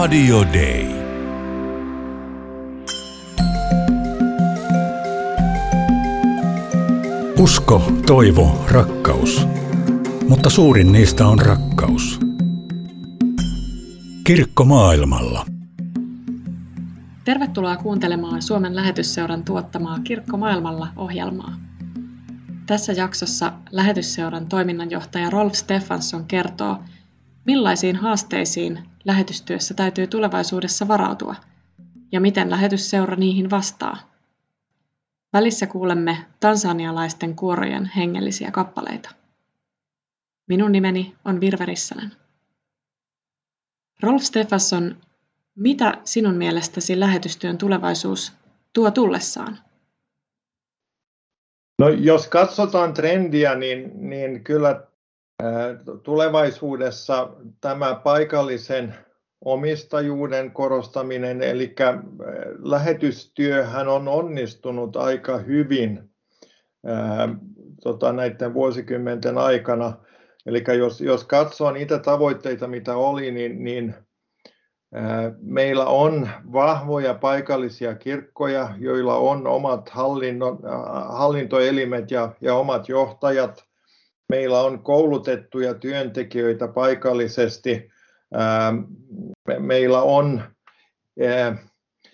Radio Day. Usko, toivo, rakkaus. Mutta suurin niistä on rakkaus. Kirkko maailmalla. Tervetuloa kuuntelemaan Suomen lähetysseuran tuottamaa Kirkko maailmalla ohjelmaa. Tässä jaksossa lähetysseuran toiminnanjohtaja Rolf Stefansson kertoo, millaisiin haasteisiin lähetystyössä täytyy tulevaisuudessa varautua ja miten lähetysseura niihin vastaa. Välissä kuulemme tansanialaisten kuorojen hengellisiä kappaleita. Minun nimeni on Virve Rissanen. Rolf Stefasson, mitä sinun mielestäsi lähetystyön tulevaisuus tuo tullessaan? No, jos katsotaan trendiä, niin, niin kyllä tulevaisuudessa tämä paikallisen omistajuuden korostaminen, eli lähetystyöhän on onnistunut aika hyvin tota, näiden vuosikymmenten aikana. Eli jos, jos katsoo niitä tavoitteita, mitä oli, niin, niin meillä on vahvoja paikallisia kirkkoja, joilla on omat hallinno, hallintoelimet ja, ja omat johtajat – meillä on koulutettuja työntekijöitä paikallisesti. Meillä on,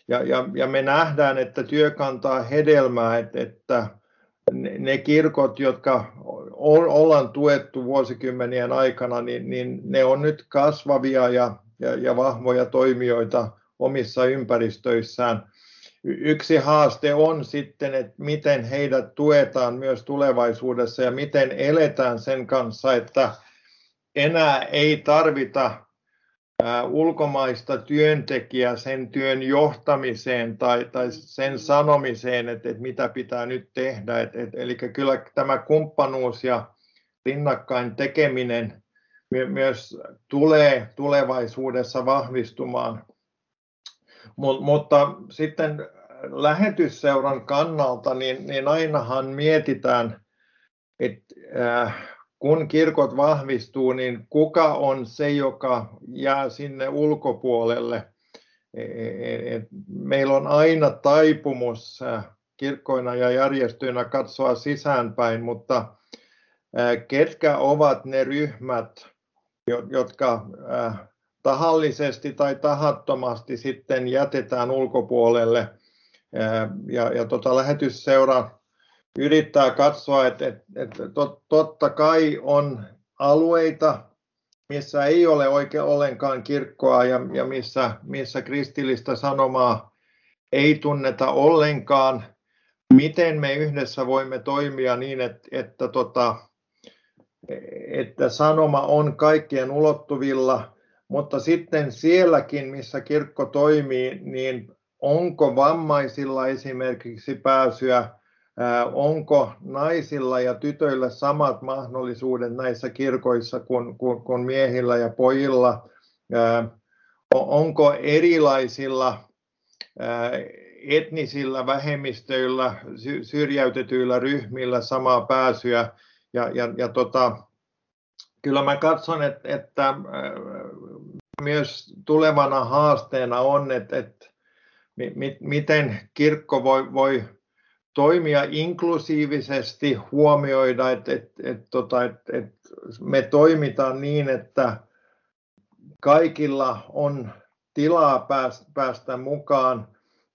ja, ja, ja me nähdään, että työ kantaa hedelmää, että, että ne kirkot, jotka ollaan tuettu vuosikymmenien aikana, niin, niin ne on nyt kasvavia ja, ja, ja vahvoja toimijoita omissa ympäristöissään yksi haaste on sitten, että miten heidät tuetaan myös tulevaisuudessa ja miten eletään sen kanssa, että enää ei tarvita ulkomaista työntekijää sen työn johtamiseen tai, tai sen sanomiseen, että, että mitä pitää nyt tehdä. Et, et, eli kyllä tämä kumppanuus ja rinnakkain tekeminen myös tulee tulevaisuudessa vahvistumaan. Mut, mutta sitten lähetysseuran kannalta, niin, niin ainahan mietitään, että äh, kun kirkot vahvistuu, niin kuka on se, joka jää sinne ulkopuolelle. E, e, et meillä on aina taipumus äh, kirkkoina ja järjestöinä katsoa sisäänpäin, mutta äh, ketkä ovat ne ryhmät, jotka äh, tahallisesti tai tahattomasti sitten jätetään ulkopuolelle. Ja, ja tota, lähetysseura yrittää katsoa, että, että, että totta kai on alueita, missä ei ole oikein ollenkaan kirkkoa ja, ja missä, missä kristillistä sanomaa ei tunneta ollenkaan. Miten me yhdessä voimme toimia niin, että, että, tota, että sanoma on kaikkien ulottuvilla – mutta sitten sielläkin, missä kirkko toimii, niin onko vammaisilla esimerkiksi pääsyä, onko naisilla ja tytöillä samat mahdollisuudet näissä kirkoissa kuin, kuin, kuin miehillä ja pojilla, onko erilaisilla etnisillä vähemmistöillä, syrjäytetyillä ryhmillä samaa pääsyä. Ja, ja, ja tota, kyllä mä katson, että, että myös tulevana haasteena on, että, että miten kirkko voi, voi toimia inklusiivisesti, huomioida, että, että, että, tota, että, että me toimitaan niin, että kaikilla on tilaa päästä, päästä mukaan.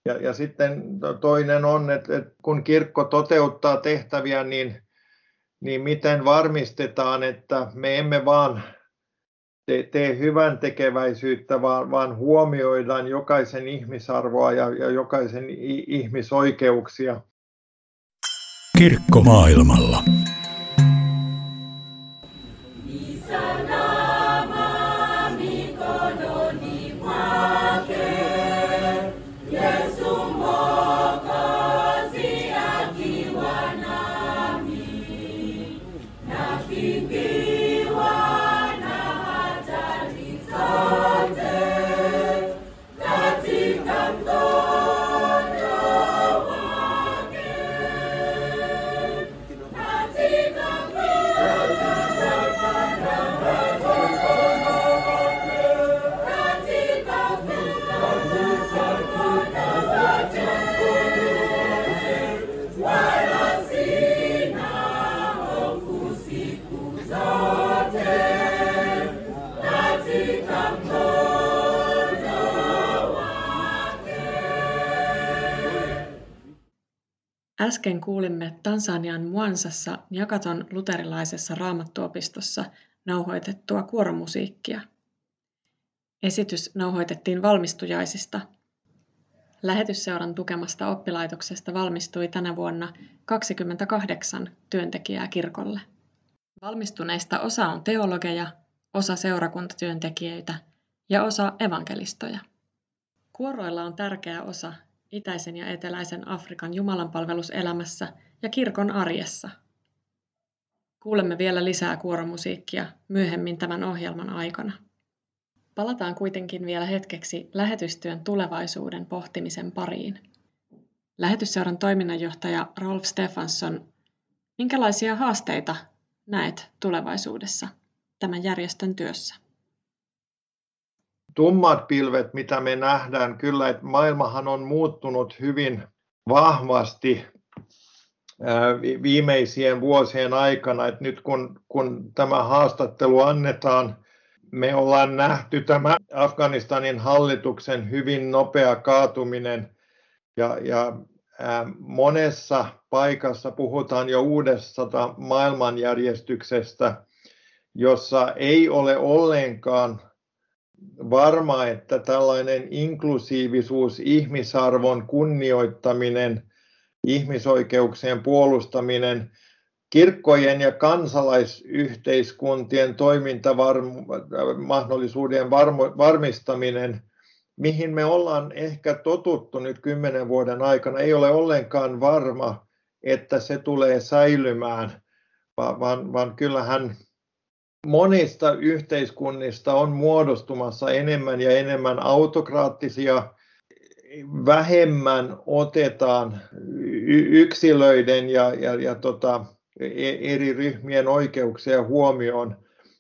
Ja, ja sitten toinen on, että, että kun kirkko toteuttaa tehtäviä, niin, niin miten varmistetaan, että me emme vaan te, tee hyvän tekeväisyyttä, vaan, vaan huomioidaan jokaisen ihmisarvoa ja, ja jokaisen ihmisoikeuksia. Kirkko maailmalla. Äsken kuulimme Tansanian Muansassa Jakaton luterilaisessa raamattuopistossa nauhoitettua kuoromusiikkia. Esitys nauhoitettiin valmistujaisista. Lähetysseuran tukemasta oppilaitoksesta valmistui tänä vuonna 28 työntekijää kirkolle. Valmistuneista osa on teologeja, osa seurakuntatyöntekijöitä ja osa evankelistoja. Kuoroilla on tärkeä osa itäisen ja eteläisen Afrikan jumalanpalveluselämässä ja kirkon arjessa. Kuulemme vielä lisää kuoromusiikkia myöhemmin tämän ohjelman aikana. Palataan kuitenkin vielä hetkeksi lähetystyön tulevaisuuden pohtimisen pariin. Lähetysseuran toiminnanjohtaja Rolf Stefansson, minkälaisia haasteita näet tulevaisuudessa tämän järjestön työssä? Tummat pilvet, mitä me nähdään, kyllä, että maailmahan on muuttunut hyvin vahvasti viimeisien vuosien aikana, että nyt kun, kun tämä haastattelu annetaan, me ollaan nähty tämä Afganistanin hallituksen hyvin nopea kaatuminen. Ja, ja monessa paikassa puhutaan jo uudesta maailmanjärjestyksestä, jossa ei ole ollenkaan varma, että tällainen inklusiivisuus, ihmisarvon kunnioittaminen, ihmisoikeuksien puolustaminen, kirkkojen ja kansalaisyhteiskuntien toimintamahdollisuuden varmistaminen, mihin me ollaan ehkä totuttu nyt kymmenen vuoden aikana, ei ole ollenkaan varma, että se tulee säilymään, vaan, vaan kyllähän monista yhteiskunnista on muodostumassa enemmän ja enemmän autokraattisia, vähemmän otetaan yksilöiden ja, ja, ja tota, e, eri ryhmien oikeuksia huomioon.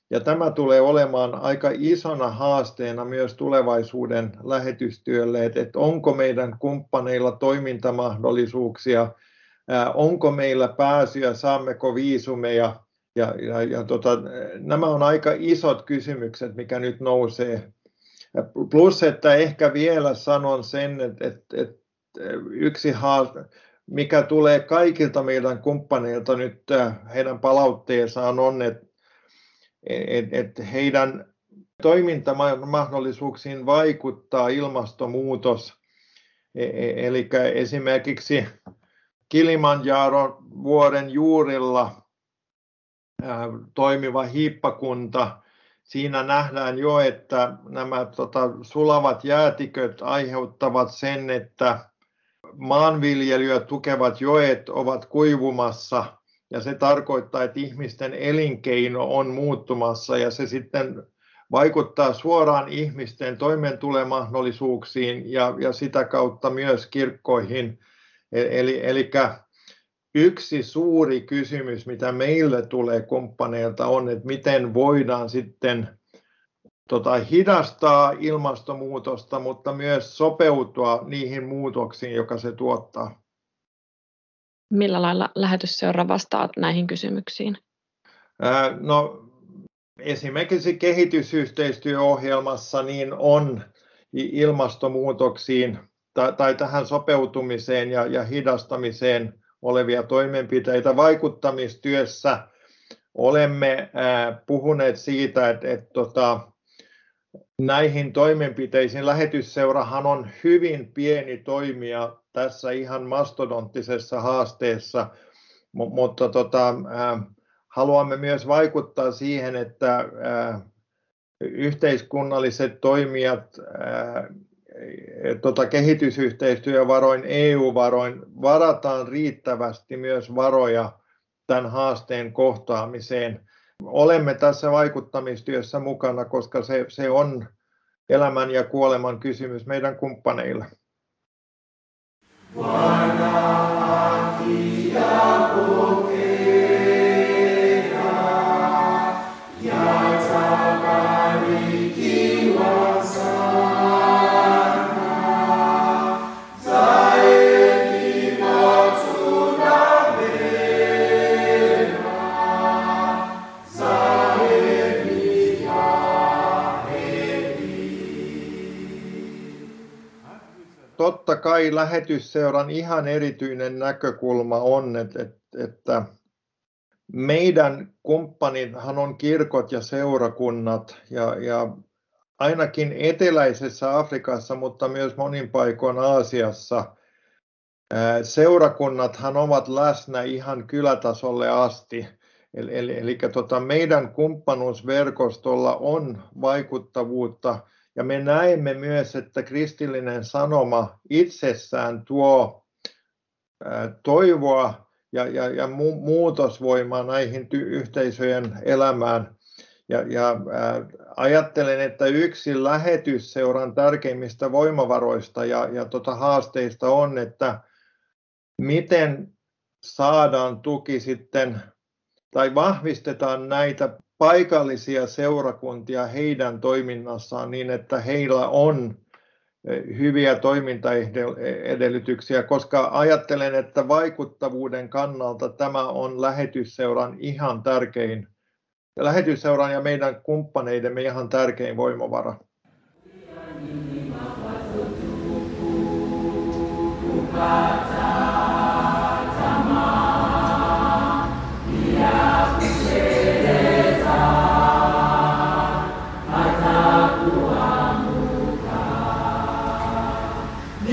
Ja tämä tulee olemaan aika isona haasteena myös tulevaisuuden lähetystyölle, että, että onko meidän kumppaneilla toimintamahdollisuuksia, onko meillä pääsyä, saammeko viisumeja, ja, ja, ja tota, nämä on aika isot kysymykset, mikä nyt nousee. Plus, että ehkä vielä sanon sen, että, että, että yksi haaste, mikä tulee kaikilta meidän kumppaneilta nyt heidän palautteessaan on, että, että, heidän toimintamahdollisuuksiin vaikuttaa ilmastonmuutos. E, e, eli esimerkiksi Kilimanjaro vuoren juurilla toimiva hiippakunta. Siinä nähdään jo, että nämä tota, sulavat jäätiköt aiheuttavat sen, että maanviljelyä tukevat joet ovat kuivumassa ja se tarkoittaa, että ihmisten elinkeino on muuttumassa ja se sitten vaikuttaa suoraan ihmisten toimeentulemahdollisuuksiin ja, ja sitä kautta myös kirkkoihin. E-, eli, eli yksi suuri kysymys, mitä meille tulee kumppaneilta on, että miten voidaan sitten tota, hidastaa ilmastonmuutosta, mutta myös sopeutua niihin muutoksiin, joka se tuottaa. Millä lailla lähetysseura vastaa näihin kysymyksiin? no, esimerkiksi kehitysyhteistyöohjelmassa niin on ilmastonmuutoksiin tai, tai tähän sopeutumiseen ja, ja hidastamiseen olevia toimenpiteitä vaikuttamistyössä. Olemme puhuneet siitä, että, että tota, näihin toimenpiteisiin lähetysseurahan on hyvin pieni toimija tässä ihan mastodonttisessa haasteessa, mutta tota, haluamme myös vaikuttaa siihen, että yhteiskunnalliset toimijat tota, kehitysyhteistyövaroin, EU-varoin varataan riittävästi myös varoja tämän haasteen kohtaamiseen. Olemme tässä vaikuttamistyössä mukana, koska se, se on elämän ja kuoleman kysymys meidän kumppaneille. Bwana totta kai lähetysseuran ihan erityinen näkökulma on, että, että meidän kumppanithan on kirkot ja seurakunnat ja, ja ainakin eteläisessä Afrikassa, mutta myös monin paikoin Aasiassa, seurakunnathan ovat läsnä ihan kylätasolle asti. Eli, eli, eli tota, meidän kumppanuusverkostolla on vaikuttavuutta ja me näemme myös, että kristillinen sanoma itsessään tuo toivoa ja, ja, ja muutosvoimaa näihin ty- yhteisöjen elämään. Ja, ja äh, ajattelen, että yksi lähetysseuran tärkeimmistä voimavaroista ja, ja tota haasteista on, että miten saadaan tuki sitten tai vahvistetaan näitä paikallisia seurakuntia heidän toiminnassaan niin, että heillä on hyviä toimintaedellytyksiä, koska ajattelen, että vaikuttavuuden kannalta tämä on lähetysseuran ihan tärkein, lähetysseuran ja meidän kumppaneidemme ihan tärkein voimavara.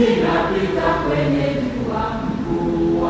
vinapita kwenye jua mkuu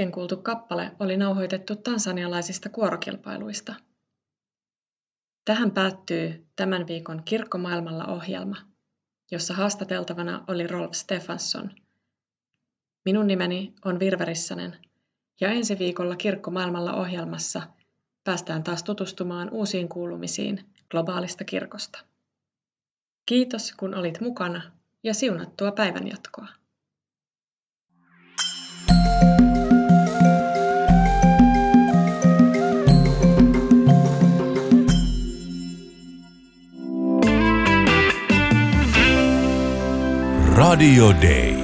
Äsken kuultu kappale oli nauhoitettu tansanialaisista kuorokilpailuista. Tähän päättyy tämän viikon Kirkkomaailmalla ohjelma, jossa haastateltavana oli Rolf Stefansson. Minun nimeni on Virve Rissanen, ja ensi viikolla Kirkkomaailmalla ohjelmassa päästään taas tutustumaan uusiin kuulumisiin globaalista kirkosta. Kiitos kun olit mukana ja siunattua päivänjatkoa. Radio Day.